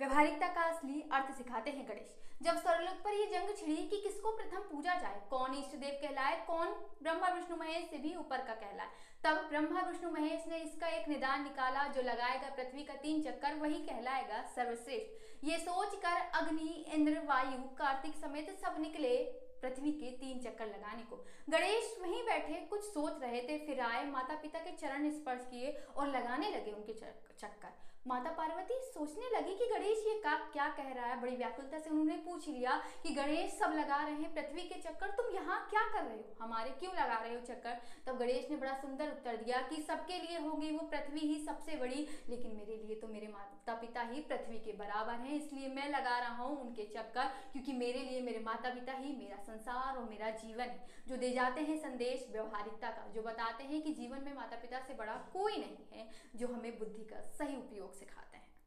व्यवहारिकता का असली अर्थ सिखाते हैं गणेश। जब सरलोक पर यह जंग छिड़ी कि किसको प्रथम पूजा जाए, कौन इष्ट देव कहलाए, कौन ब्रह्मा विष्णु महेश से भी ऊपर का कहलाए, तब ब्रह्मा विष्णु महेश ने इसका एक निदान निकाला जो लगाएगा पृथ्वी का तीन चक्कर, वही कहलाएगा सर्वश्रेष्ठ। ये सोच कर अग्नि, इंद्र, वायु, कार्तिक समेत सब निकले पृथ्वी के तीन चक्कर लगाने को। गणेश वहीं बैठे, कुछ सोच रहे थे, फिर आए माता पिता के चरण स्पर्श किए और लगाने लगे उनके चक्कर। माता पार्वती सोचने लगी कि गणेश ये का क्या कह रहा है। बड़ी व्याकुलता से उन्होंने पूछ लिया कि गणेश सब लगा रहे हैं, पृथ्वी के चक्कर, तुम यहाँ क्या कर रहे हो? हमारे क्यों लगा रहे हो चक्कर? तब गणेश ने बड़ा सुंदर उत्तर दिया कि सबके लिए होगी वो पृथ्वी ही सबसे बड़ी, लेकिन मेरे लिए तो मेरे माता पिता ही पृथ्वी के बराबर हैं, इसलिए मैं लगा रहा हूँ उनके चक्कर, क्योंकि मेरे लिए मेरे माता पिता ही मेरा संसार और मेरा जीवन है जो दे जाते हैं संदेश व्यवहारिकता का, जो बताते हैं कि जीवन में माता पिता से बड़ा कोई नहीं है, जो हमें बुद्धि का सही उपयोग सिखाता